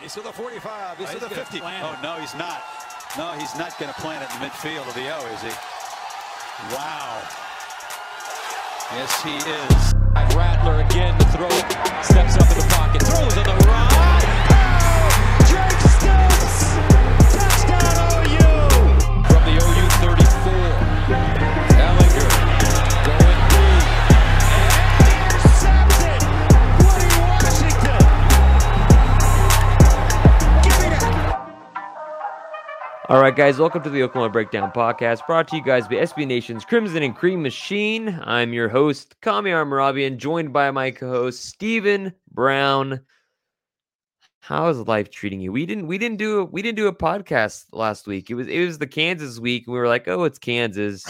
He's to the 45. He's oh, to the 50. Oh, no, he's not. No, he's not going to plant it in the midfield of the O, is he? Wow. Yes, he is. Rattler again to throw. Steps up in the pocket. Throws on the run. Oh, Jake Stutz. Touchdown OU. From the OU 34. All right, guys, welcome to the Oklahoma Breakdown Podcast, brought to you guys by SB Nation's Crimson and Cream Machine. I'm your host, Kami Armarabian, joined by my co-host Stephen Brown. How is life treating you? We didn't we didn't do a, we didn't do a podcast last week. It was it was the Kansas week, and we were like, oh, it's Kansas.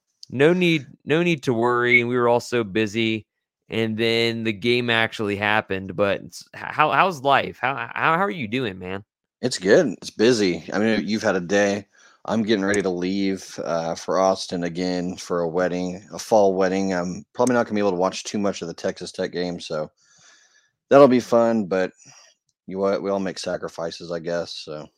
no need no need to worry. And we were all so busy. And then the game actually happened. But how how's life? How how, how are you doing, man? It's good. It's busy. I mean, you've had a day. I'm getting ready to leave uh, for Austin again for a wedding, a fall wedding. I'm probably not going to be able to watch too much of the Texas Tech game, so that'll be fun. But you? We all make sacrifices, I guess. So,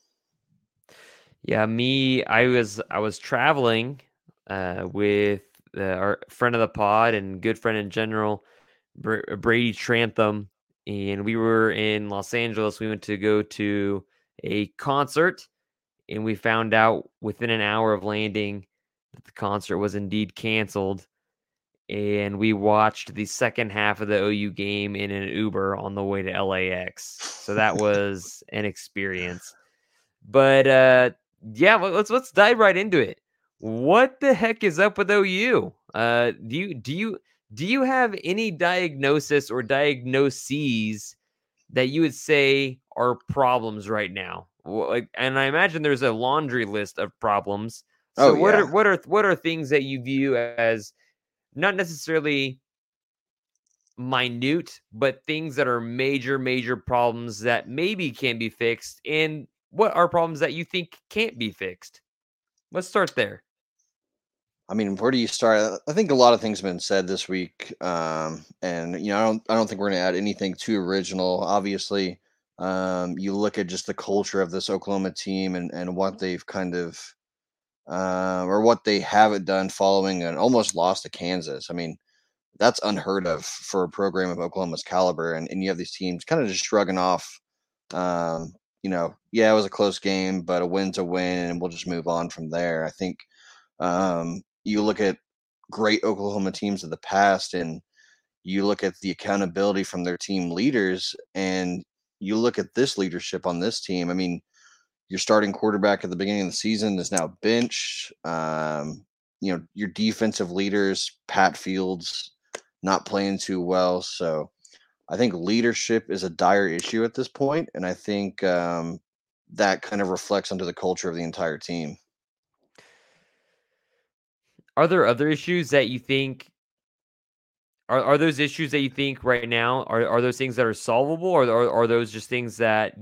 yeah, me. I was I was traveling uh, with uh, our friend of the pod and good friend in general, Brady Trantham, and we were in Los Angeles. We went to go to a concert, and we found out within an hour of landing that the concert was indeed canceled. And we watched the second half of the OU game in an Uber on the way to LAX. So that was an experience. But uh, yeah, let's let's dive right into it. What the heck is up with OU? Uh, do you do you do you have any diagnosis or diagnoses that you would say are problems right now? Like, and I imagine there's a laundry list of problems. So oh, what yeah. are what are what are things that you view as not necessarily minute, but things that are major, major problems that maybe can be fixed, and what are problems that you think can't be fixed? Let's start there. I mean, where do you start? I think a lot of things have been said this week, um, and you know, I don't, I don't think we're going to add anything too original. Obviously, um, you look at just the culture of this Oklahoma team and and what they've kind of, uh, or what they haven't done following an almost loss to Kansas. I mean, that's unheard of for a program of Oklahoma's caliber, and and you have these teams kind of just shrugging off. Um, you know, yeah, it was a close game, but a win's a win, and we'll just move on from there. I think um, you look at great Oklahoma teams of the past and you look at the accountability from their team leaders and you look at this leadership on this team. I mean, your starting quarterback at the beginning of the season is now bench. Um, you know, your defensive leaders, Pat Fields, not playing too well. So I think leadership is a dire issue at this point, and I think um, that kind of reflects onto the culture of the entire team. Are there other issues that you think are are those issues that you think right now are are those things that are solvable or are, are those just things that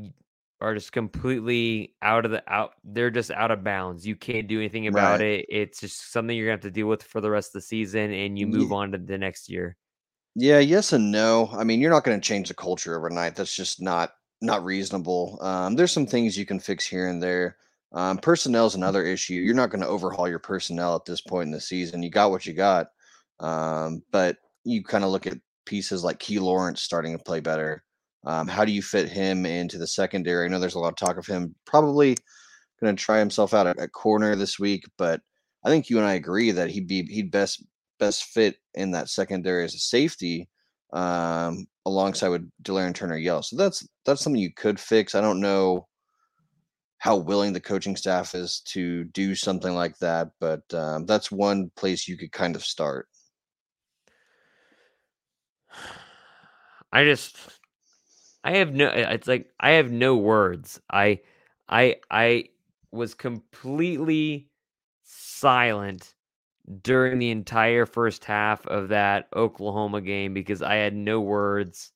are just completely out of the out they're just out of bounds. You can't do anything about right. it. It's just something you're going to have to deal with for the rest of the season and you move yeah. on to the next year. Yeah, yes and no. I mean, you're not going to change the culture overnight. That's just not not reasonable. Um, there's some things you can fix here and there. Um, personnel is another issue. You're not going to overhaul your personnel at this point in the season. You got what you got. Um, but you kind of look at pieces like Key Lawrence starting to play better. Um, how do you fit him into the secondary? I know there's a lot of talk of him probably going to try himself out at, at, corner this week, but I think you and I agree that he'd be he'd best best fit in that secondary as a safety um, alongside with Delarrin Turner Yell. So that's that's something you could fix. I don't know how willing the coaching staff is to do something like that. But um, that's one place you could kind of start. I just, I have no. It's like I have no words. I, I, I was completely silent during the entire first half of that Oklahoma game because I had no words.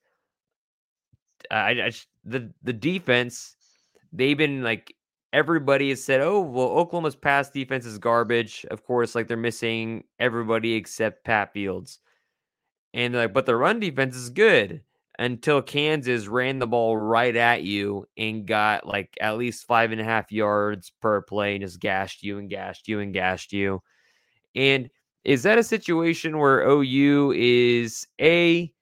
I, I the the defense they've been like everybody has said, oh, well, Oklahoma's pass defense is garbage. Of course, like they're missing everybody except Pat Fields. And like, but the run defense is good. Until Kansas ran the ball right at you and got like at least five and a half yards per play and just gashed you and gashed you and gashed you. And is that a situation where OU is a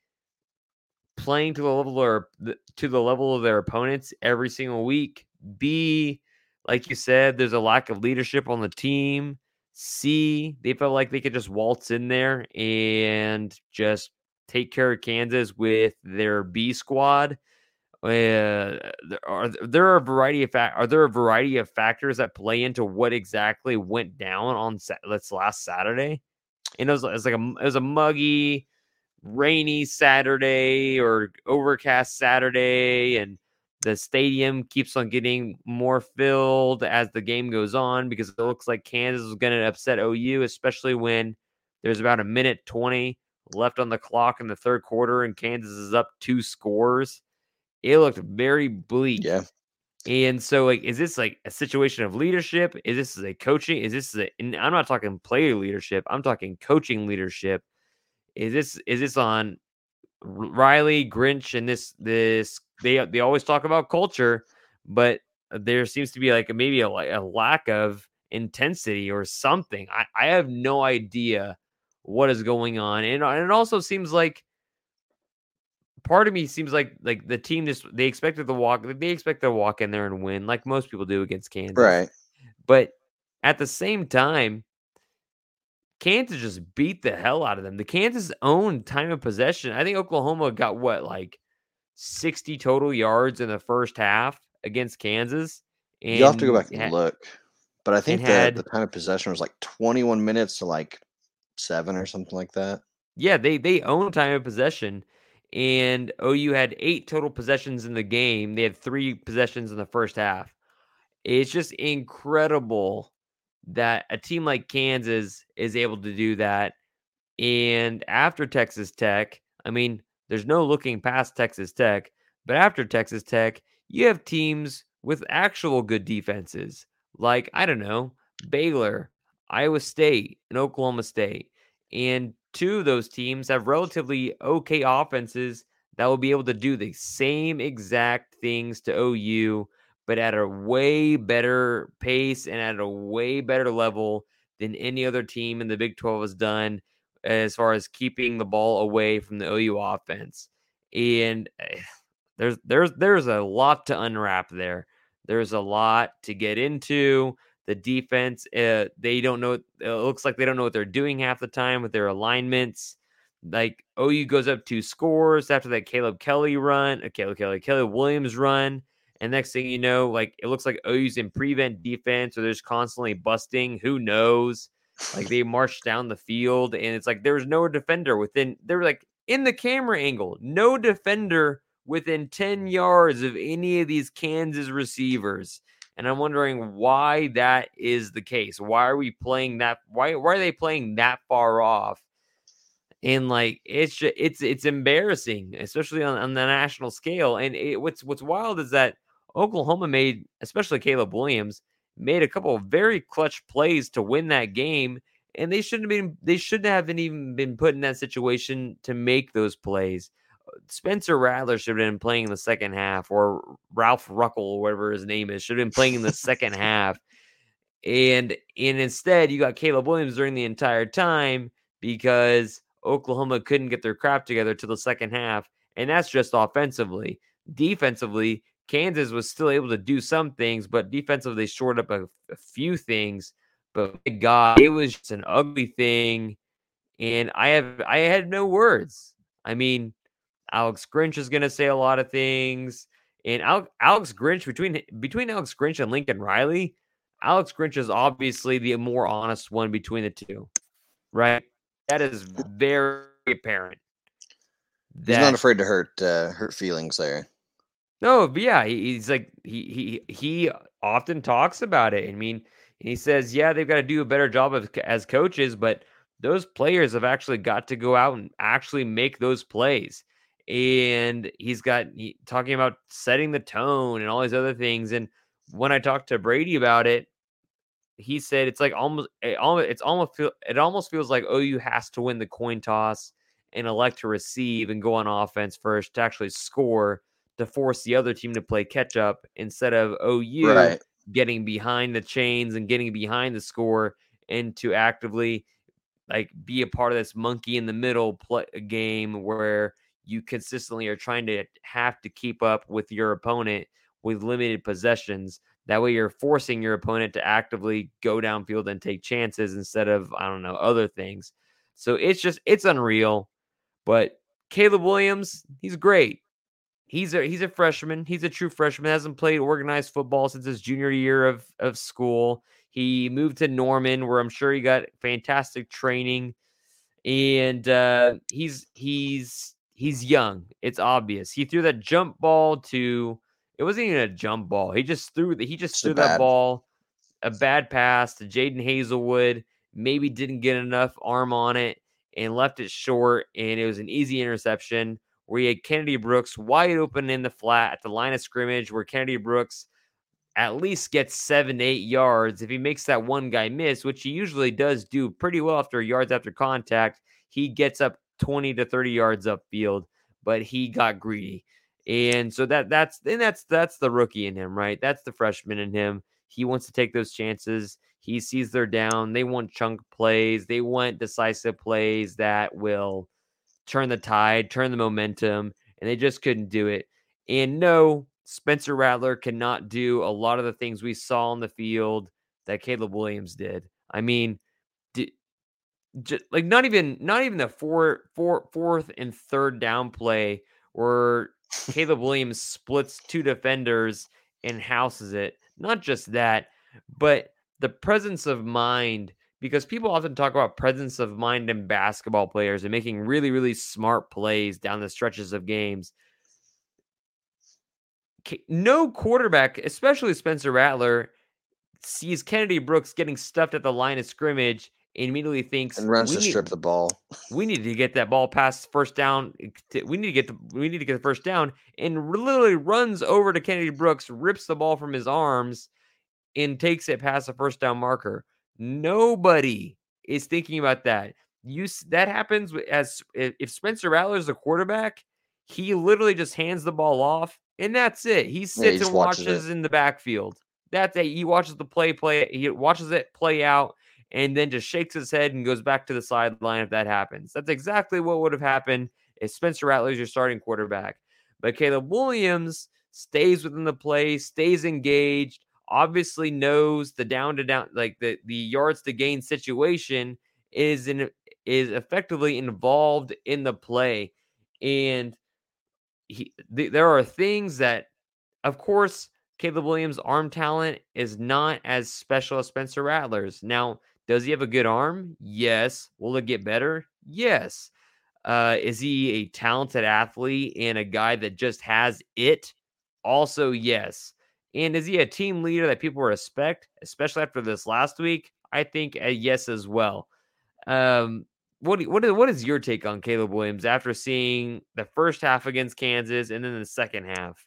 playing to the level or to the level of their opponents every single week? B, like you said, there's a lack of leadership on the team. C, they felt like they could just waltz in there and just take care of Kansas with their B squad. Uh, are there a variety of fact? Are there a variety of factors that play into what exactly went down on let's last Saturday? And it was, it was like a it was a muggy, rainy Saturday or overcast Saturday, and the stadium keeps on getting more filled as the game goes on because it looks like Kansas is going to upset OU, especially when there's about a minute 20 left on the clock in the third quarter and Kansas is up two scores. It looked very bleak. Yeah. And so, like, is this like a situation of leadership? Is this a coaching? Is this a, and I'm not talking player leadership. I'm talking coaching leadership. Is this is this on Riley Grinch and this this they they always talk about culture, but there seems to be like maybe a, a lack of intensity or something. I, I have no idea what is going on, and, uh, and it also seems like part of me seems like like the team just they expected to walk they expect to walk in there and win like most people do against Kansas. Right. But at the same time, Kansas just beat the hell out of them. The Kansas owned time of possession. I think Oklahoma got what like 60 total yards in the first half against Kansas. you have to go back and had, look. But I think that the time of possession was like 21 minutes to like seven or something like that. Yeah, they they own time of possession and OU had eight total possessions in the game. They had three possessions in the first half. It's just incredible that a team like Kansas is able to do that. And after Texas Tech, I mean, there's no looking past Texas Tech, but after Texas Tech, you have teams with actual good defenses, like, I don't know, Baylor, Iowa State, and Oklahoma State. And two of those teams have relatively okay offenses that will be able to do the same exact things to OU, but at a way better pace and at a way better level than any other team in the Big 12 has done as far as keeping the ball away from the OU offense. And eh, there's there's there's a lot to unwrap there. There's a lot to get into. The defense, uh, they don't know. It looks like they don't know what they're doing half the time with their alignments. Like OU goes up two scores after that Caleb Kelly run, uh, Caleb Kelly, Caleb Williams run. And next thing you know, like it looks like OU's in prevent defense or there's constantly busting. Who knows? Like they marched down the field and it's like there's no defender within, they're like in the camera angle, no defender within 10 yards of any of these Kansas receivers. And I'm wondering why that is the case. Why are we playing that? Why why are they playing that far off? And like it's just, it's it's embarrassing, especially on, on the national scale. And it, what's what's wild is that Oklahoma made, especially Caleb Williams, made a couple of very clutch plays to win that game, and they shouldn't have been they shouldn't have even been put in that situation to make those plays. Spencer Rattler should have been playing in the second half, or Ralph Ruckle, whatever his name is, should have been playing in the second half. And and instead, you got Caleb Williams during the entire time because Oklahoma couldn't get their crap together to the second half, and that's just offensively. Defensively, Kansas was still able to do some things, but defensively, they shored up a, a few things. But God, it was just an ugly thing, and I have I had no words. I mean, Alex Grinch is going to say a lot of things. And Alex Grinch between between Alex Grinch and Lincoln Riley, Alex Grinch is obviously the more honest one between the two, right? That is very apparent. That, he's not afraid to hurt uh, hurt feelings there. No, but yeah, he's like he he he often talks about it. I mean, he says, yeah, they've got to do a better job of, as coaches, but those players have actually got to go out and actually make those plays and he's got he, talking about setting the tone and all these other things. And when I talked to Brady about it, he said it's like almost it almost it's almost feel it almost feels like OU has to win the coin toss and elect to receive and go on offense first to actually score to force the other team to play catch up instead of OU Right. getting behind the chains and getting behind the score and to actively like be a part of this monkey in the middle play game where you consistently are trying to have to keep up with your opponent with limited possessions. That way you're forcing your opponent to actively go downfield and take chances instead of I don't know other things. So it's just it's unreal. But Caleb Williams, he's great. He's a he's a freshman. He's a true freshman. Hasn't played organized football since his junior year of of school. He moved to Norman, where I'm sure he got fantastic training, and uh, he's he's he's young. It's obvious. He threw that jump ball to. It wasn't even a jump ball. He just threw the, he just a threw that bad- ball, a bad pass to Jadon Haselwood. Maybe didn't get enough arm on it and left it short, and it was an easy interception where he had Kennedy Brooks wide open in the flat at the line of scrimmage, where Kennedy Brooks at least gets seven, eight yards. If he makes that one guy miss, which he usually does do pretty well after yards after contact, he gets up 20 to 30 yards upfield, but he got greedy. And so that that's and that's that's the rookie in him, right? That's the freshman in him. He wants to take those chances. He sees they're down. They want chunk plays. They want decisive plays that will turn the tide, turn the momentum, and they just couldn't do it. And no, Spencer Rattler cannot do a lot of the things we saw on the field that Caleb Williams did. I mean, ju- like not even not even the four, four, fourth and third down play where Caleb Williams splits two defenders and houses it. Not just that, but the presence of mind because people often talk about presence of mind in basketball players and making really really smart plays down the stretches of games no quarterback especially spencer rattler sees kennedy brooks getting stuffed at the line of scrimmage and immediately thinks And runs to need- strip the ball. we need to get that ball past first down. Eh, we need to get the we need to get the first down, and literally runs over to Kennedy Brooks, rips the ball from his arms, and takes it past the first down marker. Nobody is thinking about that. You that happens as if Spencer Rattler is the quarterback, he literally just hands the ball off, and that's it. He sits just and watches watches in the backfield. That's it. He watches the play play. He watches it play out and then just shakes his head and goes back to the sideline if that happens. That's exactly what would have happened if Spencer Rattler is your starting quarterback. But Caleb Williams stays within the play, stays engaged, obviously knows the down to down, like the, the yards to gain situation is in is effectively involved in the play. And he, th- there are things that, of course, Caleb Williams' arm talent is not as special as Spencer Rattler's. Now, does he have a good arm? Yes. Will it get better? Yes. Uh, is he a talented athlete and a guy that just has it? Also, yes. And is he a team leader that people respect, especially after this last week? I think a yes as well. Um, what what is what is your take on Caleb Williams after seeing the first half against Kansas and then the second half?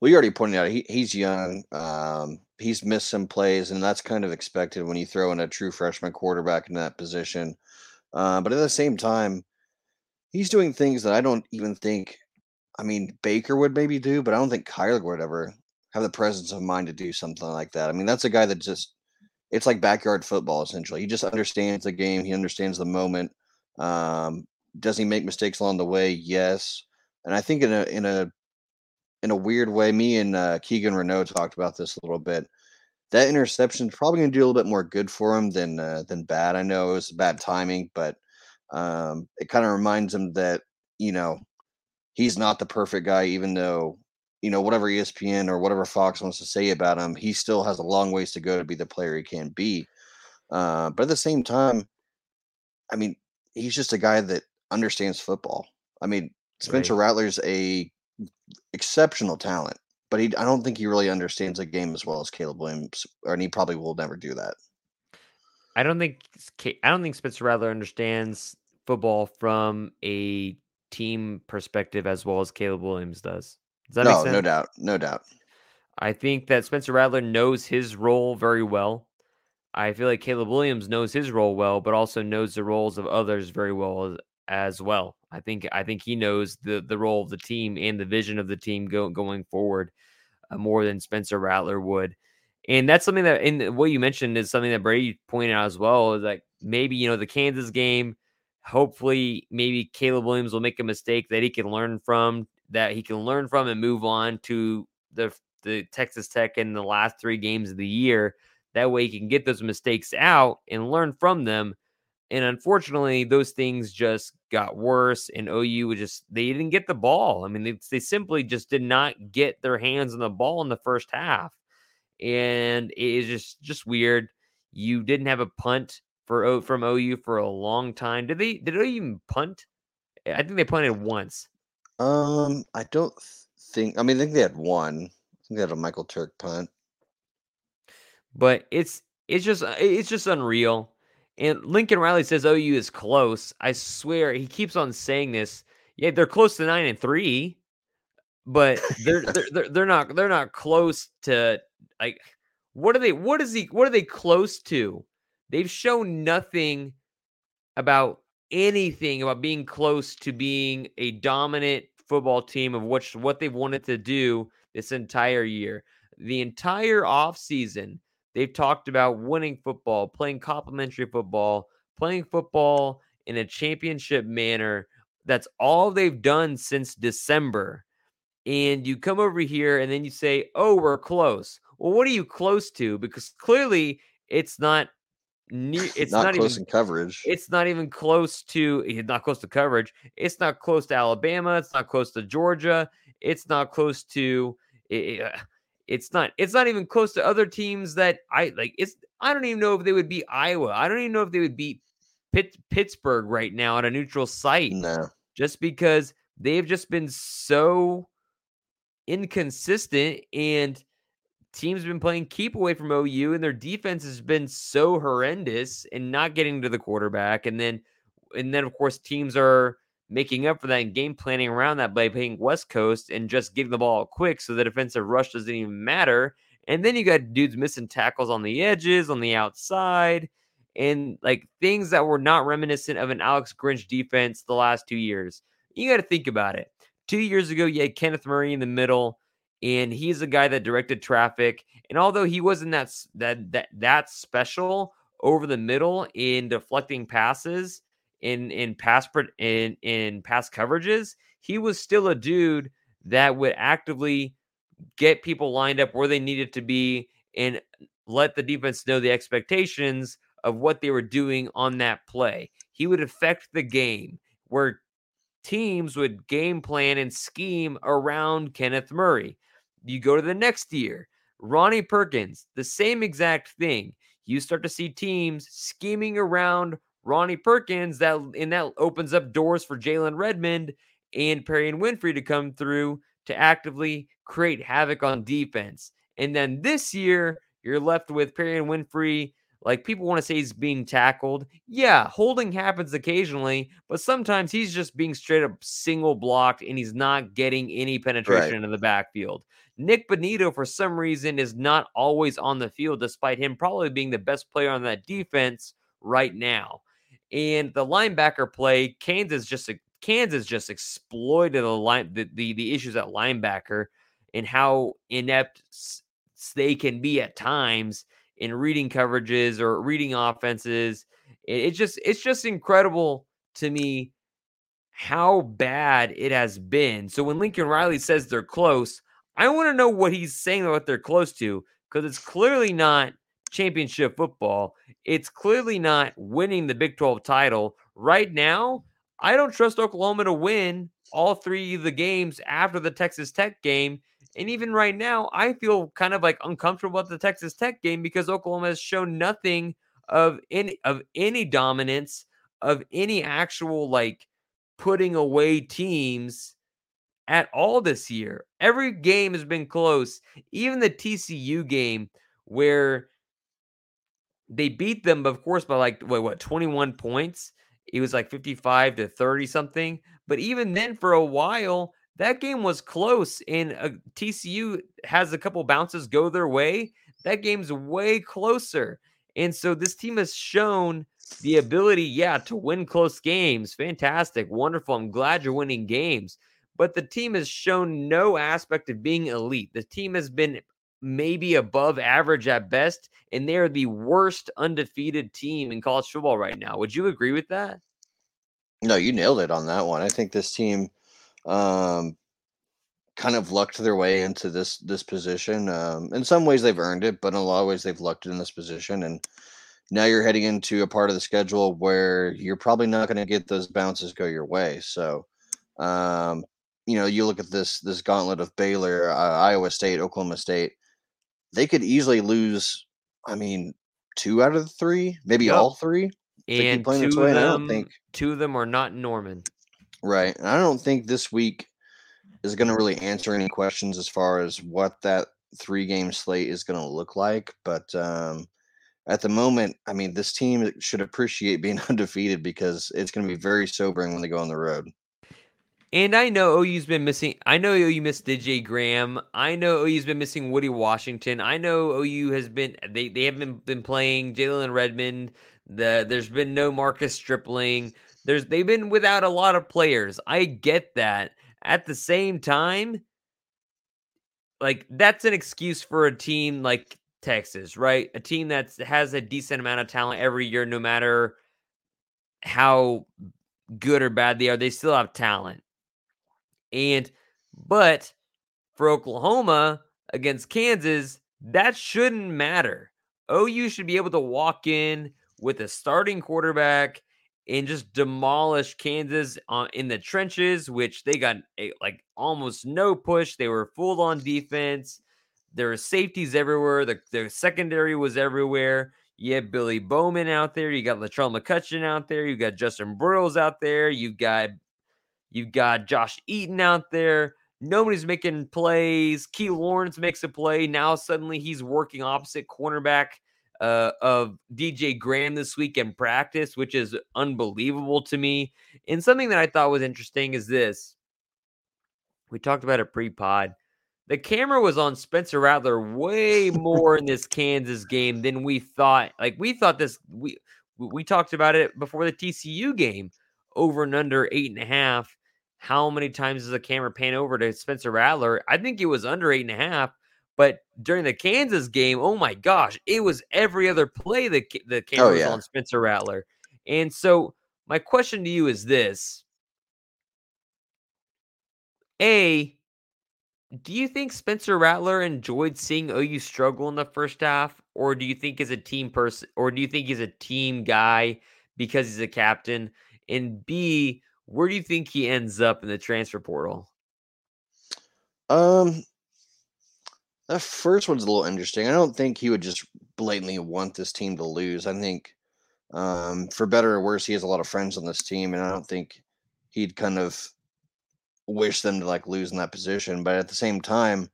Well, you already pointed out he, he's young. Um, he's missed some plays, and that's kind of expected when you throw in a true freshman quarterback in that position. Uh, but at the same time, he's doing things that I don't even think. I mean, Baker would maybe do, but I don't think Kyler would ever have the presence of mind to do something like that. I mean, that's a guy that just it's like backyard football essentially. He just understands the game. He understands the moment. Um, does he make mistakes along the way? Yes. And I think in a in a in a weird way, me and uh, Keegan Renault talked about this a little bit. That interception is probably going to do a little bit more good for him than uh, than bad. I know it was bad timing, but um, it kind of reminds him that you know he's not the perfect guy, even though you know whatever ESPN or whatever Fox wants to say about him, he still has a long ways to go to be the player he can be. Uh, but at the same time, I mean, he's just a guy that understands football. I mean, Spencer Right. Rattler's a exceptional talent, but he I don't think he really understands the game as well as Caleb Williams, or and he probably will never do that. I don't think I don't think Spencer Rattler understands football from a team perspective as well as Caleb Williams does. Does that make no, sense? no doubt, no doubt. I think that Spencer Rattler knows his role very well. I feel like Caleb Williams knows his role well, but also knows the roles of others very well as, as well. I think I think he knows the the role of the team and the vision of the team go, going forward uh, more than Spencer Rattler would. And that's something that in what you mentioned is something that Brady pointed out as well is like maybe you know the Kansas game hopefully maybe Caleb Williams will make a mistake that he can learn from that he can learn from and move on to the the Texas Tech in the last 3 games of the year that way he can get those mistakes out and learn from them and unfortunately, those things just got worse, and OU just they didn't get the ball. I mean, they, they simply just did not get their hands on the ball in the first half, and it is just just weird. You didn't have a punt for from OU for a long time. Did they? Did they even punt? I think they punted once. Um, I don't think. I mean, I think they had one. I think they had a Michael Turk punt. But it's it's just it's just unreal and Lincoln Riley says OU is close. I swear he keeps on saying this. Yeah, they're close to nine and three, but they're they're, they're not they're not close to like what are they what is he what are they close to? They've shown nothing about anything about being close to being a dominant football team of which what they've wanted to do this entire year. The entire offseason, They've talked about winning football, playing complementary football, playing football in a championship manner. That's all they've done since December. And you come over here and then you say, oh, we're close. Well, what are you close to? Because clearly it's not near it's not, not, close even in coverage. it's not even close to it's not close to coverage. It's not close to Alabama. It's not close to Georgia. It's not close to uh, it's not. It's not even close to other teams that I like. It's. I don't even know if they would beat Iowa. I don't even know if they would beat Pitt, Pittsburgh right now at a neutral site. No. Just because they've just been so inconsistent and teams have been playing keep away from OU and their defense has been so horrendous and not getting to the quarterback and then and then of course teams are making up for that and game planning around that by playing West Coast and just getting the ball quick so the defensive rush doesn't even matter. And then you got dudes missing tackles on the edges, on the outside, and like things that were not reminiscent of an Alex Grinch defense the last two years. You got to think about it. Two years ago, you had Kenneth Murray in the middle, and he's a guy that directed traffic. And although he wasn't that that that that special over the middle in deflecting passes, in in pass in in pass coverages, he was still a dude that would actively get people lined up where they needed to be and let the defense know the expectations of what they were doing on that play. He would affect the game where teams would game plan and scheme around Kenneth Murray. You go to the next year, Ronnie Perkins, the same exact thing. You start to see teams scheming around Ronnie Perkins, that and that opens up doors for Jalen Redmond and Perrion Winfrey to come through to actively create havoc on defense. And then this year, you're left with Perrion Winfrey. Like people want to say he's being tackled. Yeah, holding happens occasionally, but sometimes he's just being straight up single blocked and he's not getting any penetration Right. in the backfield. Nik Bonitto, for some reason, is not always on the field, despite him probably being the best player on that defense right now. And the linebacker play, Kansas just Kansas just exploited the line the, the, the issues at linebacker and how inept they can be at times in reading coverages or reading offenses. It, it's just it's just incredible to me how bad it has been. So when Lincoln Riley says they're close, I want to know what he's saying about what they're close to because it's clearly not championship football. It's clearly not winning the Big 12 title. Right now, I don't trust Oklahoma to win all three of the games after the Texas Tech game. And even right now, I feel kind of like uncomfortable at the Texas Tech game because Oklahoma has shown nothing of any of any dominance of any actual like putting away teams at all this year. Every game has been close. Even the TCU game where they beat them, of course, by like what, what 21 points. It was like 55 to 30 something. But even then, for a while, that game was close. And uh, TCU has a couple bounces go their way. That game's way closer. And so this team has shown the ability, yeah, to win close games, fantastic, wonderful. I'm glad you're winning games. But the team has shown no aspect of being elite. The team has been maybe above average at best, and they're the worst undefeated team in college football right now. Would you agree with that? No, you nailed it on that one. I think this team um, kind of lucked their way into this this position. Um, in some ways, they've earned it, but in a lot of ways, they've lucked in this position. And now you're heading into a part of the schedule where you're probably not going to get those bounces go your way. So, um, you know, you look at this this gauntlet of Baylor, uh, Iowa State, Oklahoma State. They could easily lose. I mean, two out of the three, maybe Yep. all three. And two of way, and I don't think- two of them are not Norman. Right. And I don't think this week is going to really answer any questions as far as what that three game slate is going to look like. But um, at the moment, I mean, this team should appreciate being undefeated because it's going to be very sobering when they go on the road. And I know OU's been missing. I know OU missed DJ Graham. I know OU's been missing Woody Washington. I know OU has been. They they haven't been playing Jalen Redmond. The there's been no Marcus Stripling. There's they've been without a lot of players. I get that. At the same time, like that's an excuse for a team like Texas, right? A team that has a decent amount of talent every year, no matter how good or bad they are, they still have talent. And but for Oklahoma against Kansas, that shouldn't matter. OU should be able to walk in with a starting quarterback and just demolish Kansas on, in the trenches, which they got a, like almost no push. They were full on defense. There were safeties everywhere. The, the secondary was everywhere. You had Billy Bowman out there. You got Latrell McCutchin out there. You got Justin Broiles out there. You got You've got Josh Eaton out there. Nobody's making plays. Key Lawrence makes a play. Now suddenly he's working opposite cornerback uh, of DJ Graham this week in practice, which is unbelievable to me. And something that I thought was interesting is this. We talked about it pre-pod. The camera was on Spencer Rattler way more in this Kansas game than we thought. Like we thought this we we talked about it before the TCU game over and under eight and a half. How many times does the camera pan over to Spencer Rattler? I think it was under eight and a half. But during the Kansas game, oh my gosh, it was every other play that the oh, camera was yeah. on Spencer Rattler. And so my question to you is this. A, do you think Spencer Rattler enjoyed seeing OU struggle in the first half? Or do you think he's a team person or do you think he's a team guy because he's a captain? And B, where do you think he ends up in the transfer portal? Um, that first one's a little interesting. I don't think he would just blatantly want this team to lose. I think, um, for better or worse, he has a lot of friends on this team, and I don't think he'd kind of wish them to like lose in that position. But at the same time,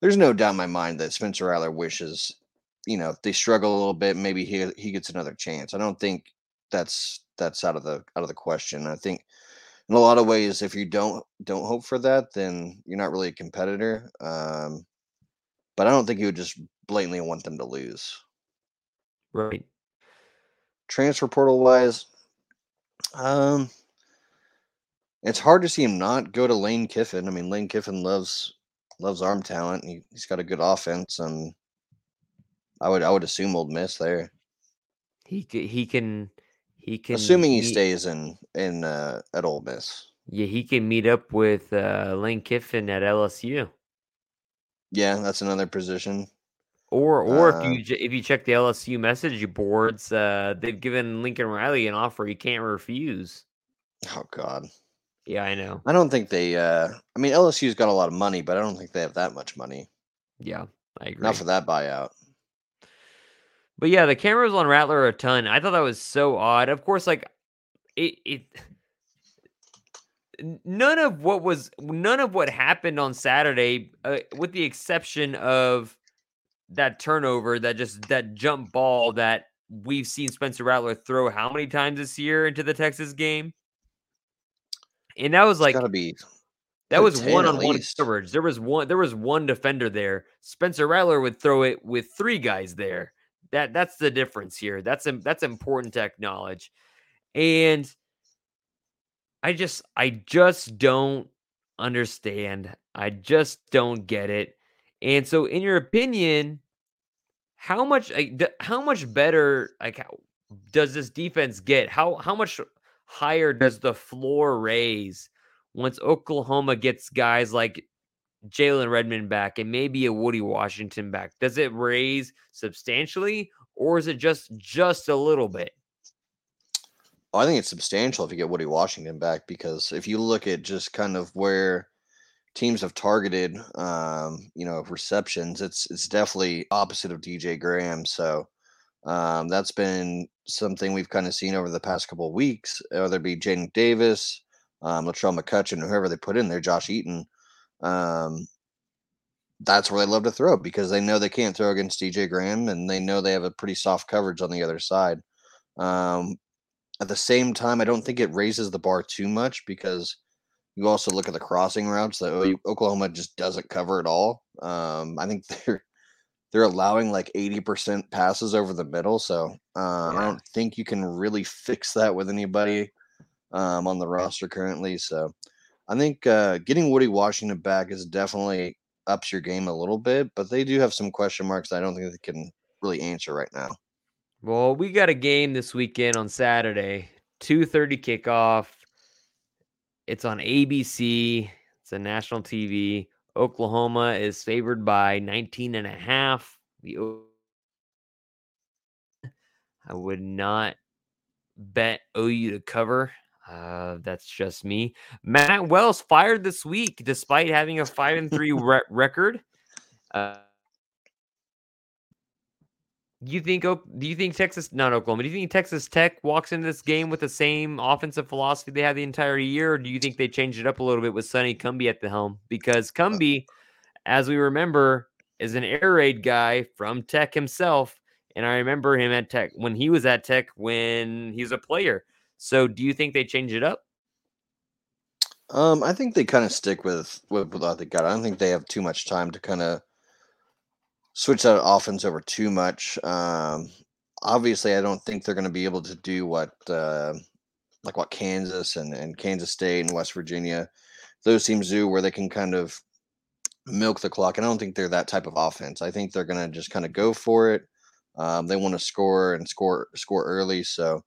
there's no doubt in my mind that Spencer Rattler wishes, you know, if they struggle a little bit, maybe he he gets another chance. I don't think that's that's out of the out of the question. I think in a lot of ways, if you don't don't hope for that, then you're not really a competitor. Um, but I don't think you would just blatantly want them to lose. Right. Transfer portal wise, um, it's hard to see him not go to Lane Kiffin. I mean, Lane Kiffin loves loves arm talent. He, he's got a good offense, and I would I would assume Ole Miss there, He he can he can assuming he stays in in uh, at Ole Miss. Yeah, he can meet up with uh, Lane Kiffin at LSU. Yeah, that's another position. Or or if Uh, you if you check the LSU message boards, uh, they've given Lincoln Riley an offer he can't refuse. Oh God. Yeah, I know. I don't think they. Uh, I mean, LSU's got a lot of money, but I don't think they have that much money. Yeah, I agree. Not for that buyout. But yeah, the cameras on Rattler are a ton. I thought that was so odd. Of course, like it it none of what was none of what happened on Saturday, uh, with the exception of that turnover, that just that jump ball that we've seen Spencer Rattler throw how many times this year into the Texas game, and that was like got to be. that was one on one coverage. There was one there was one defender there. Spencer Rattler would throw it with three guys there. That that's the difference here. That's that's important to acknowledge. And I just I just don't understand. I just don't get it. And so in your opinion, how much how much better like how, does this defense get? How how much higher does the floor raise once Oklahoma gets guys like Jalen Redmond back and maybe a Woody Washington back? Does it raise substantially or is it just just a little bit? I think it's substantial if you get Woody Washington back because if you look at just kind of where teams have targeted, um, you know, receptions, it's it's definitely opposite of DJ Graham. So um, that's been something we've kind of seen over the past couple of weeks, whether it be Jaden Davis, um, Latrell McCutchin, whoever they put in there, Josh Eaton. Um, that's where they love to throw because they know they can't throw against DJ Graham and they know they have a pretty soft coverage on the other side. Um, at the same time, I don't think it raises the bar too much because you also look at the crossing routes that Oklahoma just doesn't cover at all. Um, I think they're they're allowing like 80% passes over the middle. So uh, yeah. I don't think you can really fix that with anybody um, on the roster currently. So I think uh, getting Woody Washington back is definitely ups your game a little bit, but they do have some question marks I don't think they can really answer right now. Well, we got a game this weekend on Saturday, 2:30 kickoff. It's on ABC. It's a national TV. Oklahoma is favored by 19 and a half. The I would not bet OU to cover. Uh, that's just me. Matt Wells fired this week despite having a five and three re- record. Uh, do you think do you think Texas not Oklahoma? Do you think Texas Tech walks into this game with the same offensive philosophy they had the entire year, or do you think they changed it up a little bit with Sonny Cumby at the helm? Because Cumby, as we remember, is an air raid guy from Tech himself, and I remember him at Tech when he was at Tech when he was a player. So, do you think they change it up? Um, I think they kind of stick with with what they got. I don't think they have too much time to kind of switch that offense over too much. Um, obviously, I don't think they're going to be able to do what uh, like what Kansas and, and Kansas State and West Virginia those teams do, where they can kind of milk the clock. And I don't think they're that type of offense. I think they're going to just kind of go for it. Um, they want to score and score score early, so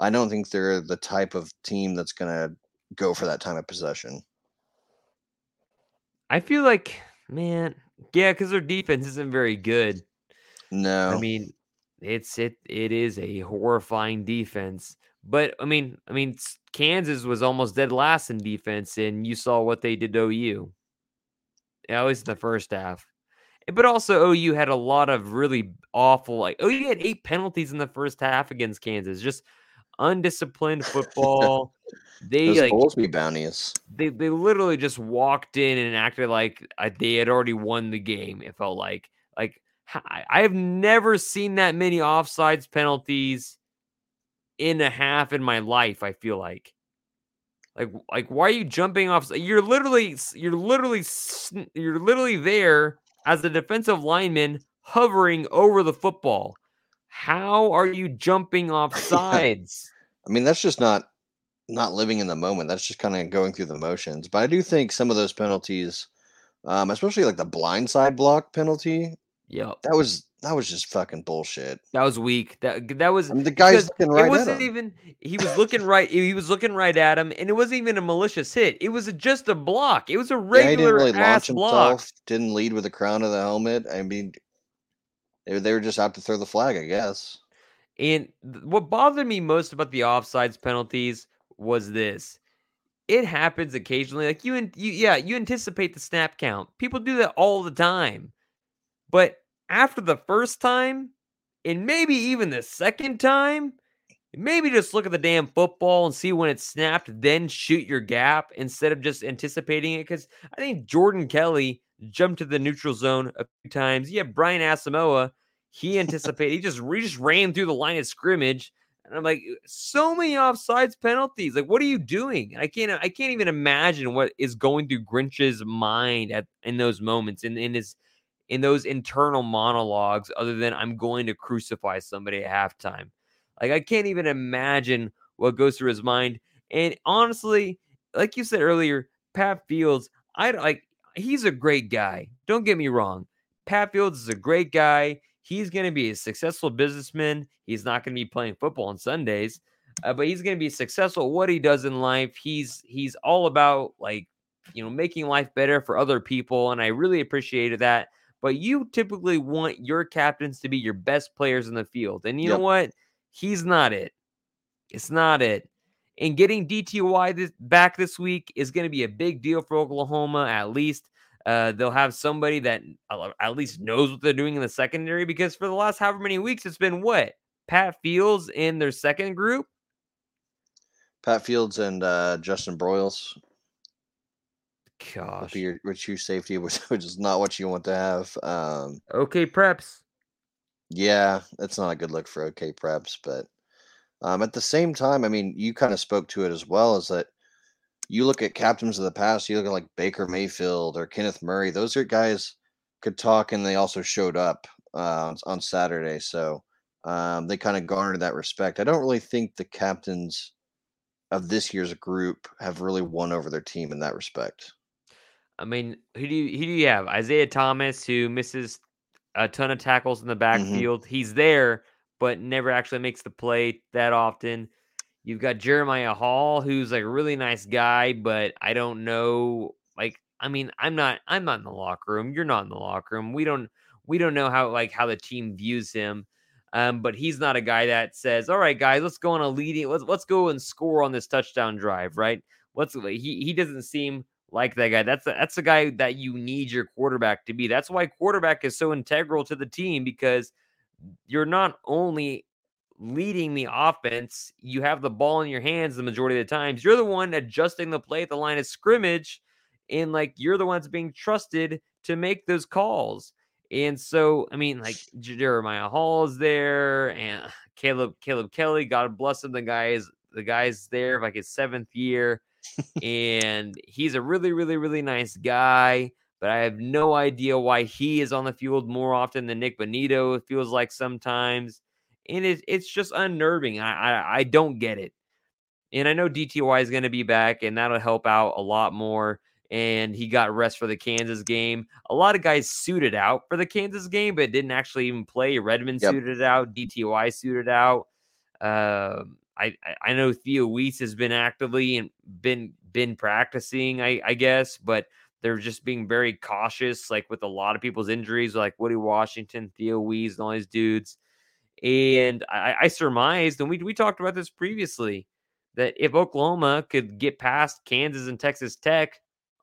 I don't think they're the type of team that's going to go for that time of possession. I feel like, man, yeah, because their defense isn't very good. No, I mean, it's it it is a horrifying defense. But I mean, I mean, Kansas was almost dead last in defense, and you saw what they did to OU. At least in the first half. Eh, but also OU had a lot of really awful like OU had eight penalties in the first half against Kansas. Just undisciplined football. They Those like Bowlsby bounties. They they literally just walked in and acted like uh, they had already won the game. It felt like like I have never seen that many offsides penalties in a half in my life. I feel like like like why are you jumping off? You're literally you're literally you're literally there as a defensive lineman hovering over the football. How are you jumping off sides? I mean, that's just not not living in the moment. That's just kind of going through the motions. But I do think some of those penalties, um, especially like the blindside block penalty, yeah, that was that was just fucking bullshit. That was weak. That that was I mean, the guy's looking right. It wasn't even. He was looking right. He was looking right at him, and it wasn't even a malicious hit. It was just a block. It was a regular yeah, he didn't really launch block. himself. Didn't lead with the crown of the helmet. I mean, they, they were just out to throw the flag, I guess. And what bothered me most about the offsides penalties was this. It happens occasionally. Like you, and you yeah, you anticipate the snap count. People do that all the time. But after the first time, and maybe even the second time, maybe just look at the damn football and see when it's snapped, then shoot your gap instead of just anticipating it. Because I think Jordan Kelley jumped to the neutral zone a few times. Yeah, Brian Asamoah, he anticipated, he just he just ran through the line of scrimmage. And I'm like, so many offsides penalties. Like, what are you doing? I can't I can't even imagine what is going through Grinch's mind at in those moments in, in his in those internal monologues other than I'm going to crucify somebody at halftime. Like I can't even imagine what goes through his mind. And honestly, like you said earlier, Pat Fields, I like he's a great guy. Don't get me wrong. Pat Fields is a great guy. He's going to be a successful businessman. He's not going to be playing football on Sundays, uh, but he's going to be successful at what he does in life. He's he's all about like you know making life better for other people, and I really appreciated that. But you typically want your captains to be your best players in the field, and you yep. know what? He's not it. It's not it. And getting DTY this, back this week is going to be a big deal for Oklahoma. At least uh, they'll have somebody that at least knows what they're doing in the secondary because for the last however many weeks, it's been what? Pat Fields in their second group? Pat Fields and uh, Justin Broiles. Gosh. Your, your safety, which, which is not what you want to have. Um, okay, preps. Yeah, it's not a good look for OK preps, but um, at the same time, I mean, you kind of spoke to it as well. Is that you look at captains of the past, you look at like Baker Mayfield or Kenneth Murray. Those are guys could talk, and they also showed up uh, on Saturday, so um, they kind of garnered that respect. I don't really think the captains of this year's group have really won over their team in that respect. I mean, who do you who do you have? Isaiah Thomas, who misses a ton of tackles in the mm-hmm. backfield. Mm-hmm. He's there, but never actually makes the play that often. You've got Jeremiah Hall, who's like a really nice guy, but I don't know. Like, I mean, I'm not I'm not in the locker room. You're not in the locker room. We don't we don't know how like how the team views him. Um, but he's not a guy that says, "All right, guys, let's go on a leading. Let's let's go and score on this touchdown drive." Right? Let's. He he doesn't seem like that guy. That's the, that's a guy that you need your quarterback to be. That's why quarterback is so integral to the team because you're not only leading the offense, you have the ball in your hands the majority of the times. You're the one adjusting the play at the line of scrimmage, and like you're the ones being trusted to make those calls. And so, I mean, like Jeremiah Hall is there, and Caleb Caleb Kelly, God bless him. The guy is the guy's there, like his seventh year and he's a really, really, really nice guy. But I have no idea why he is on the field more often than Nik Bonitto. It feels like sometimes, and it, it's just unnerving. I, I I don't get it. And I know DTY is going to be back, and that'll help out a lot more. And he got rest for the Kansas game. A lot of guys suited out for the Kansas game, but didn't actually even play. Redmond yep. suited out. DTY suited out. Um, I I know Theo Wease has been actively and been been practicing, I, I guess, but they're just being very cautious, like with a lot of people's injuries, like Woody Washington, Theo Wease, and all these dudes. And I, I surmised, and we we talked about this previously, that if Oklahoma could get past Kansas and Texas Tech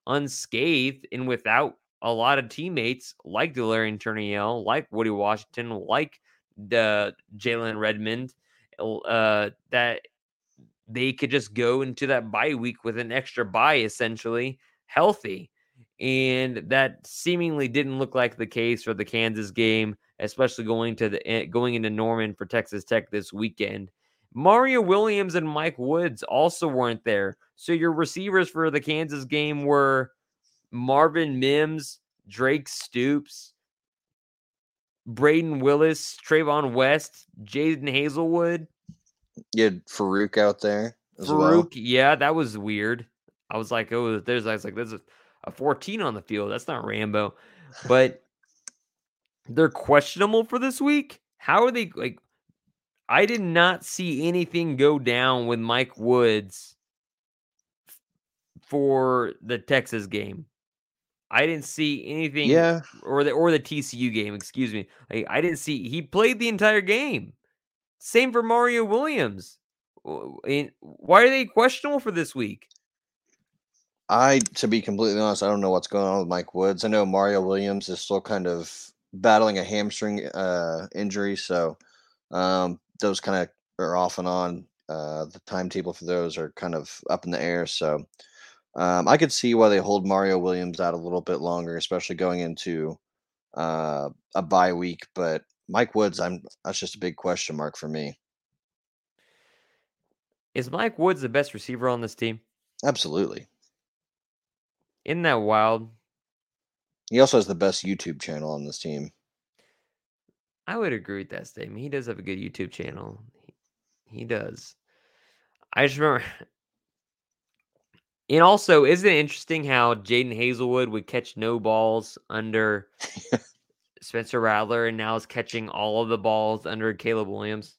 unscathed and without a lot of teammates like Delarrin Turner-Yell, like Woody Washington, like the Jalen Redmond, uh, that they could just go into that bye week with an extra bye, essentially healthy. And that seemingly didn't look like the case for the Kansas game, especially going to the eh, going into Norman for Texas Tech this weekend. Mario Williams and Mike Woods also weren't there. So your receivers for the Kansas game were Marvin Mims, Drake Stoops, Brayden Willis, Trevon West, Jadon Haselwood. You had Farooq out there. Farooq, well. yeah, that was weird. I was like, oh, there's I was like, there's a, a 14 on the field. That's not Rambo. But they're questionable for this week. How are they like? I did not see anything go down with Mike Woods for the Texas game. I didn't see anything. Yeah. Or the or the TCU game. Excuse me. Like, I didn't see. He played the entire game. Same for Mario Williams. Why are they questionable for this week? I, to be completely honest, I don't know what's going on with Mike Woods. I know Mario Williams is still kind of battling a hamstring uh, injury, so um, those kind of are off and on. Uh, the timetable for those are kind of up in the air. So um, I could see why they hold Mario Williams out a little bit longer, especially going into uh, a bye week. But Mike Woods, I'm that's just a big question mark for me. Is Mike Woods the best receiver on this team? Absolutely. Isn't that wild? He also has the best YouTube channel on this team. I would agree with that statement. He does have a good YouTube channel. He, he does. I just remember. And also, isn't it interesting how Jadon Haselwood would catch no balls under Spencer Rattler and now is catching all of the balls under Caleb Williams?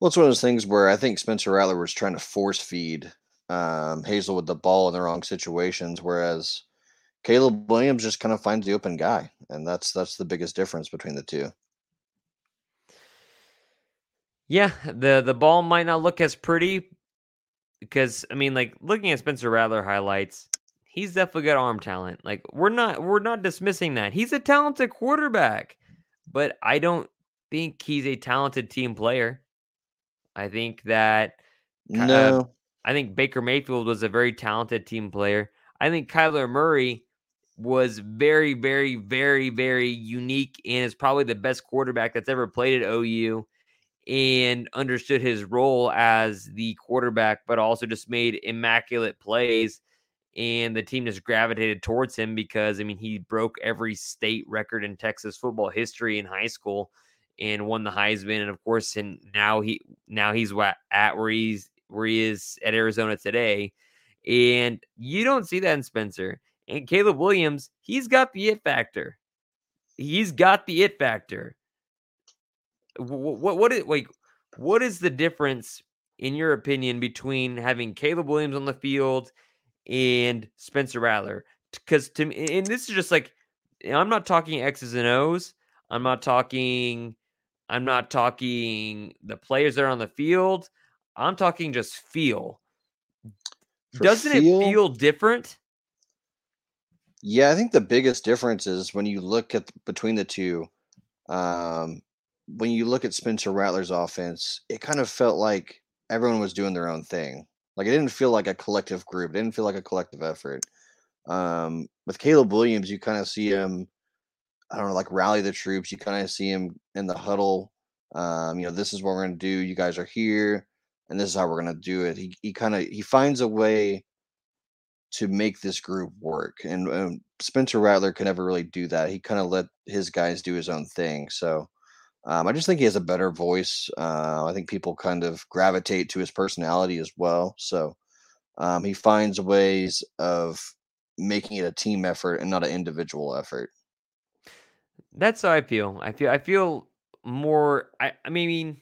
Well, it's one of those things where I think Spencer Rattler was trying to force feed um, Haselwood the ball in the wrong situations, whereas Caleb Williams just kind of finds the open guy, and that's that's the biggest difference between the two. Yeah, the the ball might not look as pretty because I mean, like looking at Spencer Rattler highlights, he's definitely got arm talent. Like we're not we're not dismissing that. He's a talented quarterback, but I don't think he's a talented team player. I think that No, uh, I think Baker Mayfield was a very talented team player. I think Kyler Murray was very, very, very, very unique and is probably the best quarterback that's ever played at OU and understood his role as the quarterback, but also just made immaculate plays. And the team just gravitated towards him because, I mean, he broke every state record in Texas football history in high school and won the Heisman. And of course, and now he now he's at where he's where he is at Arizona today. And you don't see that in Spencer. And Caleb Williams, he's got the it factor. He's got the it factor. What what, what is like what is the difference in your opinion between having Caleb Williams on the field and Spencer Rattler? Because to me, and this is just like I'm not talking X's and O's. I'm not talking. I'm not talking the players that are on the field. I'm talking just feel. For Doesn't feel- it feel different? Yeah, I think the biggest difference is when you look at between the two. Um, when you look at Spencer Rattler's offense, it kind of felt like everyone was doing their own thing. Like it didn't feel like a collective group. It didn't feel like a collective effort. Um, with Caleb Williams, you kind of see him. I don't know, like rally the troops. You kind of see him in the huddle. Um, you know, this is what we're going to do. You guys are here, and this is how we're going to do it. He he kind of he finds a way to make this group work, and, and Spencer Rattler could never really do that. He kind of let his guys do his own thing. So um, I just think he has a better voice. Uh, I think people kind of gravitate to his personality as well. So um, he finds ways of making it a team effort and not an individual effort. That's how I feel. I feel I feel more I I mean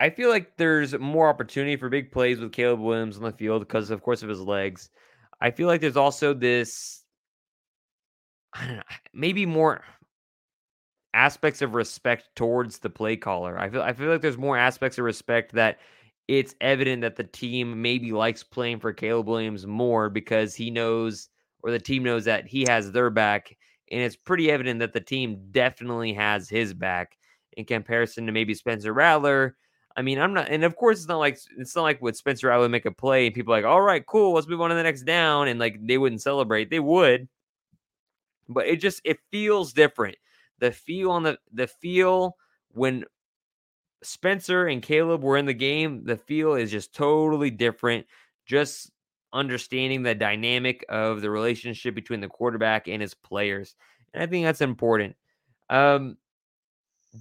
I feel like there's more opportunity for big plays with Caleb Williams on the field because of course of his legs. I feel like there's also this I don't know, maybe more aspects of respect towards the play caller. I feel I feel like there's more aspects of respect that it's evident that the team maybe likes playing for Caleb Williams more because he knows or the team knows that he has their back and it's pretty evident that the team definitely has his back in comparison to maybe Spencer Rattler. I mean, I'm not, and of course, it's not like it's not like with Spencer Rattler make a play and people like, all right, cool, let's move on to the next down, and like they wouldn't celebrate. They would, but it just it feels different. The feel on the the feel when Spencer and Caleb were in the game, the feel is just totally different. Just understanding the dynamic of the relationship between the quarterback and his players. And I think that's important. Um,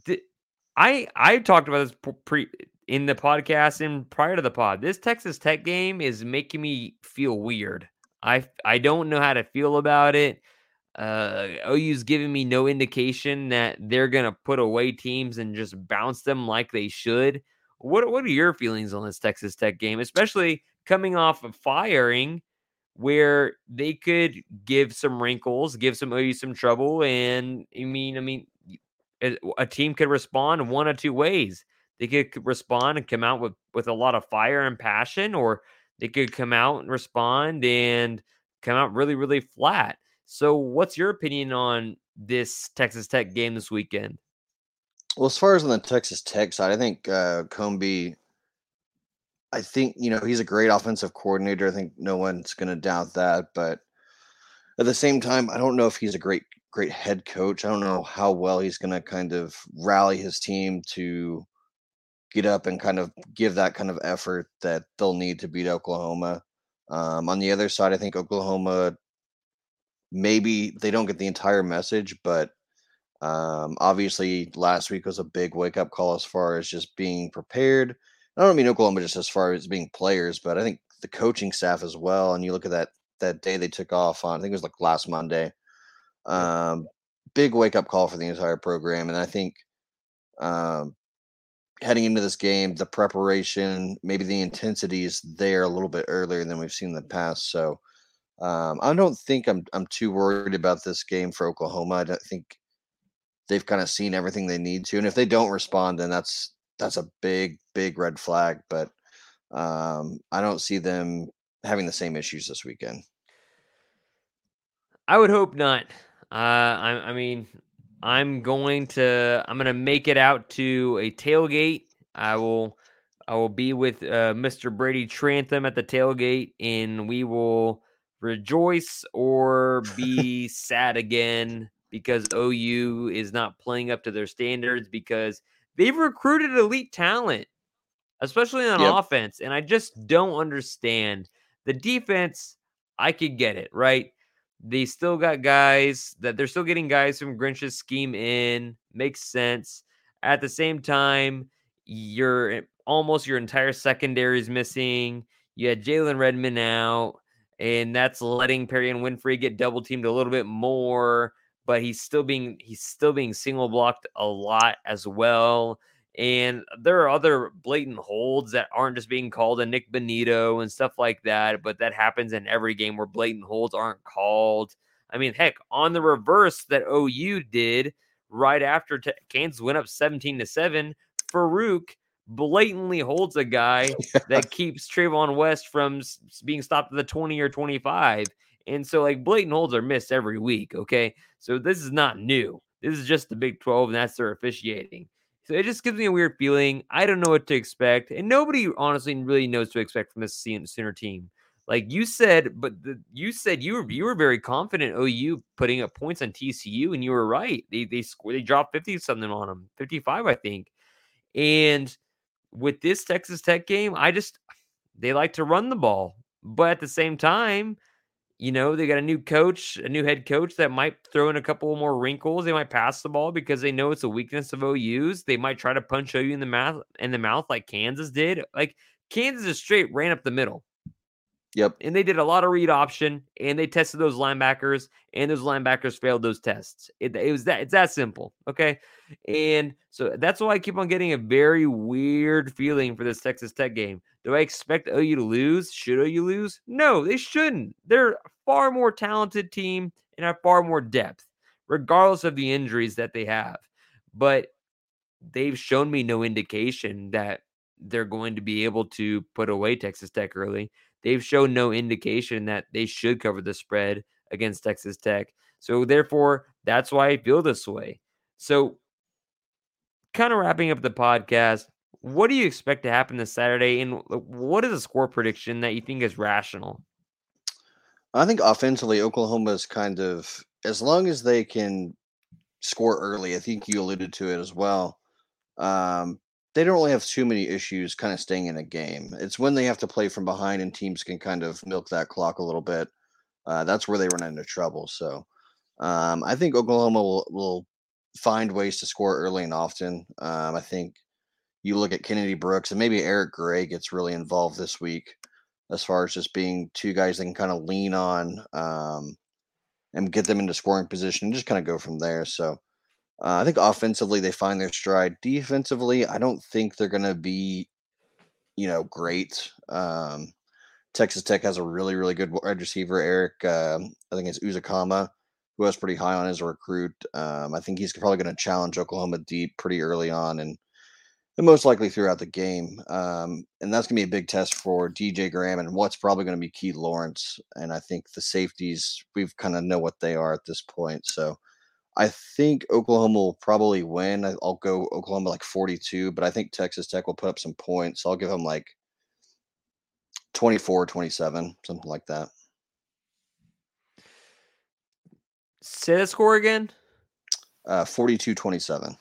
th- I I talked about this pre in the podcast and prior to the pod. This Texas Tech game is making me feel weird. I I don't know how to feel about it. Uh, OU's giving me no indication that they're gonna put away teams and just bounce them like they should. What what are your feelings on this Texas Tech game, especially coming off of firing, where they could give some wrinkles, give some OU some trouble, and I mean, I mean, a team could respond one of two ways. They could respond and come out with with a lot of fire and passion, or they could come out and respond and come out really really flat. So, what's your opinion on this Texas Tech game this weekend? Well, as far as on the Texas Tech side, I think uh, Cumbie. I think you know he's a great offensive coordinator. I think no one's going to doubt that. But at the same time, I don't know if he's a great great head coach. I don't know how well he's going to kind of rally his team to get up and kind of give that kind of effort that they'll need to beat Oklahoma. Um, on the other side, I think Oklahoma maybe they don't get the entire message, but um, obviously last week was a big wake up call as far as just being prepared. I don't mean Oklahoma just as far as being players, but I think the coaching staff as well. And you look at that that day they took off on, I think it was like last Monday. Um, big wake up call for the entire program, and I think um, heading into this game, the preparation, maybe the intensity is there a little bit earlier than we've seen in the past. So um, I don't think I'm I'm too worried about this game for Oklahoma. I don't think they've kind of seen everything they need to, and if they don't respond, then that's that's a big big red flag. But um, I don't see them having the same issues this weekend. I would hope not. Uh, I, I mean, I'm going to I'm going to make it out to a tailgate. I will I will be with uh, Mr. Brady Trantham at the tailgate, and we will rejoice or be sad again because OU is not playing up to their standards because they've recruited elite talent, especially on Yep. offense. And I just don't understand the defense. I could get it, right? They still got guys that they're still getting guys from Grinch's scheme in. Makes sense. At the same time, your eh, almost your entire secondary is missing. You had Jalen Redmond out, and that's letting Perrion Winfrey get double teamed a little bit more. But he's still being he's still being single blocked a lot as well. And there are other blatant holds that aren't just being called a Nik Bonitto and stuff like that, but that happens in every game where blatant holds aren't called. I mean, heck, on the reverse that OU did right after t- Kansas went up 17 to 7, Farooq blatantly holds a guy that keeps Trevon West from being stopped at the 20 or 25. And so, like, blatant holds are missed every week. Okay. So, this is not new. This is just the Big 12, and that's their officiating. So, it just gives me a weird feeling. I don't know what to expect. And nobody honestly really knows to expect from this Sooner team. Like you said, but the, you said you were you were very confident OU putting up points on TCU, and you were right. They they scored, they dropped fifty something on them, fifty five, I think. And with this Texas Tech game, I just they like to run the ball, but at the same time, you know they got a new coach, a new head coach that might throw in a couple more wrinkles. They might pass the ball because they know it's a weakness of OU's. They might try to punch OU in the mouth in the mouth like Kansas did. Like Kansas is straight ran up the middle Yep. and they did a lot of read option and they tested those linebackers and those linebackers failed those tests. It, it was that it's that simple okay? And so that's why i keep on getting a very weird feeling for this texas tech game. Do i expect ou to lose? Should ou lose? No they shouldn't. They're a far more talented team and have far more depth regardless of the injuries that they have. But they've shown me no indication that they're going to be able to put away texas tech early they've shown no indication that they should cover the spread against Texas Tech. So therefore, that's why I feel this way. So kind of wrapping up the podcast, what do you expect to happen this Saturday and what is a score prediction that you think is rational? I think offensively, Oklahoma is kind of as long as they can score early. I think you alluded to it as well. Um, they don't really have too many issues kind of staying in a game. It's when they have to play from behind and teams can kind of milk that clock a little bit. Uh, that's where they run into trouble. So um, I think Oklahoma will, will find ways to score early and often. Um, I think you look at Kennedy Brooks and maybe Eric Gray gets really involved this week as far as just being two guys they can kind of lean on um, and get them into scoring position and just kind of go from there. So uh, I think offensively they find their stride. Defensively, I don't think they're going to be, you know, great. Um, Texas Tech has a really, really good wide receiver, Eric. Um, I think it's Ezukanma, who was pretty high on as a recruit. Um, I think he's probably going to challenge Oklahoma deep pretty early on and, and most likely throughout the game. Um, and that's going to be a big test for DJ Graham and what's probably going to be Keith Lawrence. And I think the safeties, we've kind of know what they are at this point. So I think Oklahoma will probably win. I'll go Oklahoma like 42, but I think Texas Tech will put up some points. I'll give them like 24, 27, something like that. Say the score again. Uh, 42, 27.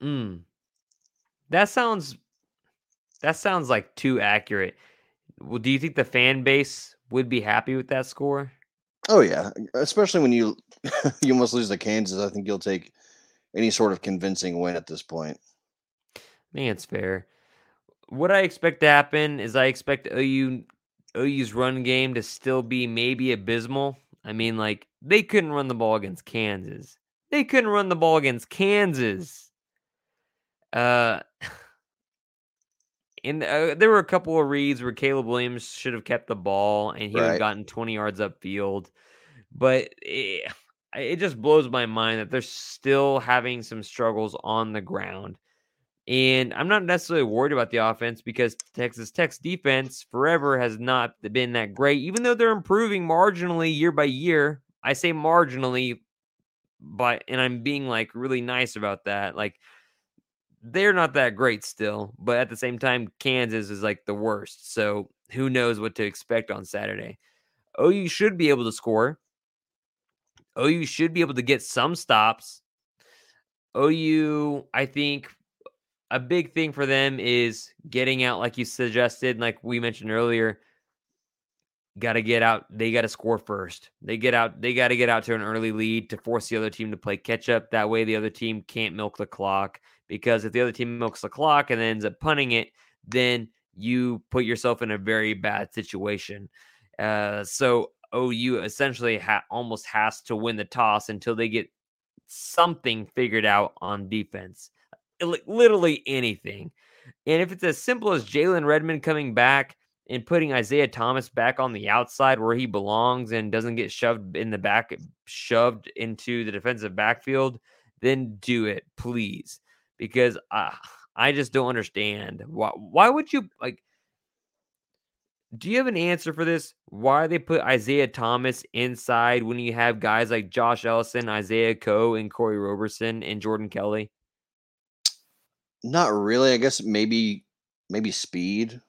Mm. That sounds that sounds like too accurate. Well, do you think the fan base would be happy with that score? Oh yeah, especially when you you almost lose to Kansas. I think you'll take any sort of convincing win at this point. I think it's fair. What I expect to happen is I expect OU OU's run game to still be maybe abysmal. I mean, like they couldn't run the ball against Kansas. They couldn't run the ball against Kansas. Uh, and uh, there were a couple of reads where Caleb Williams should have kept the ball and he would have gotten 20 yards upfield. But it, it just blows my mind that they're still having some struggles on the ground. And I'm not necessarily worried about the offense because Texas Tech's defense forever has not been that great, even though they're improving marginally year by year. I say marginally, but and I'm being like really nice about that. Like they're not that great still, but at the same time, Kansas is like the worst. So who knows what to expect on Saturday? OU should be able to score. OU should be able to get some stops. OU, I think a big thing for them is getting out, like you suggested, like we mentioned earlier. Got to get out. They got to score first. They get out. They got to get out to an early lead to force the other team to play catch up. That way, the other team can't milk the clock. Because if the other team milks the clock and then ends up punting it, then you put yourself in a very bad situation. Uh, so OU essentially ha- almost has to win the toss until they get something figured out on defense. Li- Literally anything. And if it's as simple as Jalen Redmond coming back and putting Isaiah Thomas back on the outside where he belongs and doesn't get shoved in the back, shoved into the defensive backfield, then do it, please. Because uh, I just don't understand why. Why would you like? Do you have an answer for this? Why they put Isaiah Thomas inside when you have guys like Josh Ellison, Isaiah Coe, and Kori Roberson and Jordan Kelley? Not really. I guess maybe maybe speed.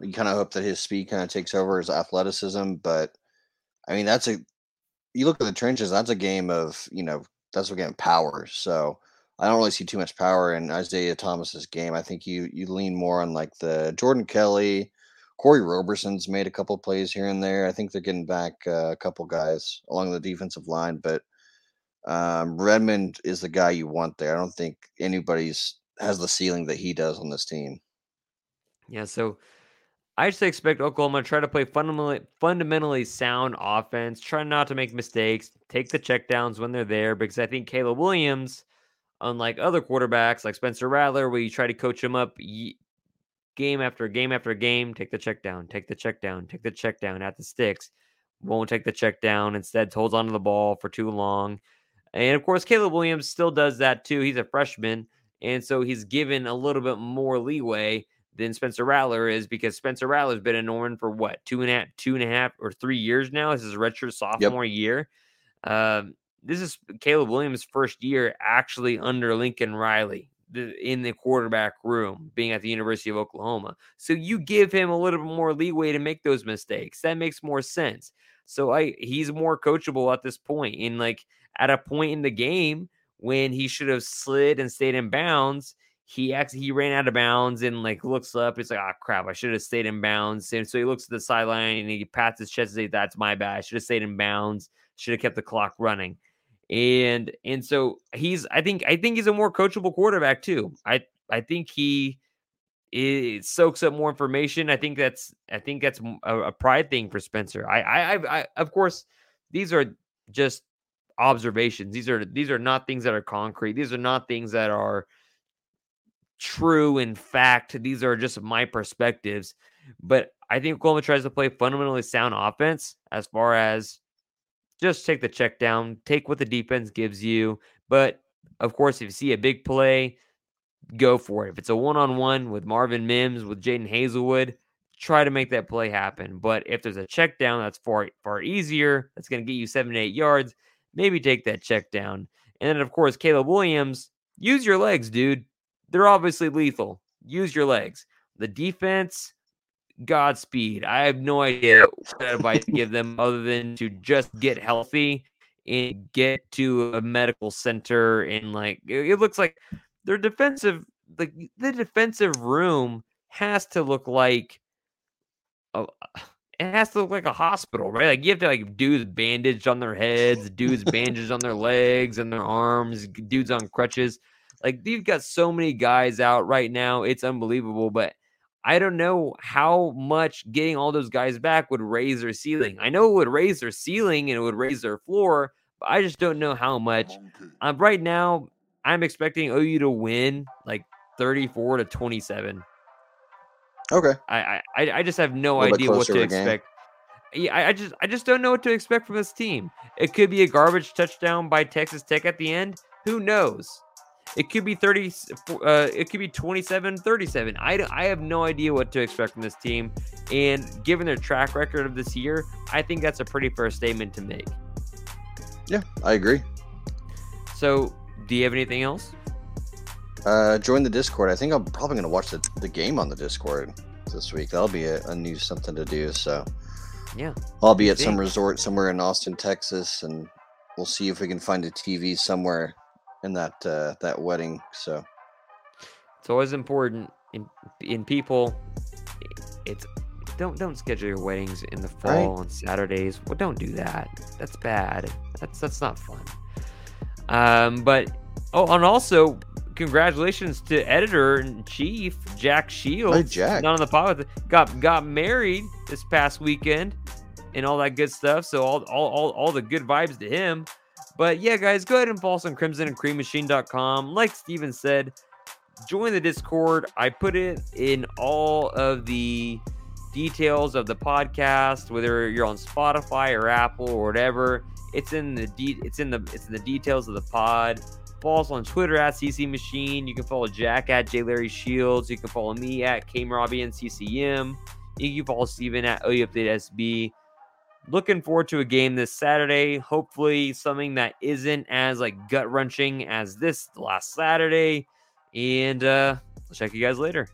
You kind of hope that his speed kind of takes over his athleticism, but I mean that's a you look at the trenches, that's a game of, you know, that's a game of power. So I don't really see too much power in Isaiah Thomas's game. I think you you lean more on like the Jordan Kelley, Kori Roberson's made a couple plays here and there. I think they're getting back uh, a couple guys along the defensive line, but um, Redmond is the guy you want there. I don't think anybody's has the ceiling that he does on this team. Yeah, so I just expect Oklahoma to try to play fundamentally fundamentally sound offense, try not to make mistakes, take the checkdowns when they're there, because I think Caleb Williams, unlike other quarterbacks like Spencer Rattler, where you try to coach him up game after game after game, take the check down, take the check down, take the check down at the sticks, won't take the check down, instead holds onto the ball for too long. And of course, Caleb Williams still does that too. He's a freshman, and so he's given a little bit more leeway than Spencer Rattler is because Spencer Rattler's been in Norman for what two and a half, two and a half or three years now. This is redshirt sophomore year. Um, this is Caleb Williams' first year actually under Lincoln Riley in the quarterback room, being at the University of Oklahoma. So you give him a little bit more leeway to make those mistakes. That makes more sense. So I he's more coachable at this point. In like at a point in the game when he should have slid and stayed in bounds, he actually he ran out of bounds and like looks up. It's like, oh crap, I should have stayed in bounds. And so he looks at the sideline and he pats his chest and says, That's my bad. I should have stayed in bounds, should have kept the clock running. And and so he's I think I think he's a more coachable quarterback too. I I think he it soaks up more information. I think that's I think that's a, a pride thing for Spencer. I, I I I of course these are just observations. These are these are not things that are concrete. These are not things that are true in fact. These are just my perspectives. But I think Oklahoma tries to play fundamentally sound offense as far as just take the check down, take what the defense gives you. But of course, if you see a big play, go for it. If it's a one on one with Marvin Mims, with Jadon Haselwood, try to make that play happen. But if there's a check down that's far far easier, that's going to get you seven to eight yards, maybe take that check down. And then of course, Caleb Williams, use your legs, dude. They're obviously lethal. Use your legs. The defense, Godspeed. I have no idea what advice to give them other than to just get healthy and get to a medical center and like it, looks like their defensive like the defensive room has to look like a, it has to look like a hospital, right? Like you have to like dudes bandaged on their heads, dudes bandaged on their legs and their arms, dudes on crutches. Like you've got so many guys out right now. It's unbelievable. But I don't know how much getting all those guys back would raise their ceiling. I know it would raise their ceiling and it would raise their floor, but I just don't know how much. Um, right now, I'm expecting OU to win like 34 to 27. Okay. I I, I just have no A little bit idea what to game. expect. Yeah, I, I just I just don't know what to expect from this team. It could be a garbage touchdown by Texas Tech at the end. Who knows? It could be 30, uh it could be 27 37. I I have no idea what to expect from this team and given their track record of this year, I think that's a pretty fair statement to make. Yeah, I agree. So, do you have anything else? Uh, join the Discord. I think I'm probably going to watch the, the game on the Discord this week. That'll be a, a new something to do. So Yeah. I'll be at some resort somewhere in Austin, Texas, and we'll see if we can find a TV somewhere in that uh, that wedding. So It's always important in in people. It's don't don't schedule your weddings in the Right. fall on Saturdays. Well, don't do that. That's bad. That's that's not fun. Um, but oh, and also congratulations to editor in chief Jack Shields. Jack. not on the pod. Got got married this past weekend and all that good stuff. So all all all, all the good vibes to him. But yeah, guys, go ahead and follow us on crimson and creammachine.com. Like Steven said, join the Discord. I put it in all of the details of the podcast, whether you're on Spotify or Apple or whatever. It's in the de- it's in the it's in the details of the pod. Follow us on Twitter at CC Machine. You can follow Jack at J Larry Shields. You can follow me at K Robbie and CCM. You can follow Steven at OU Update SB. Looking forward to a game this Saturday. Hopefully, something that isn't as like gut wrenching as this last Saturday. And uh, I'll check you guys later.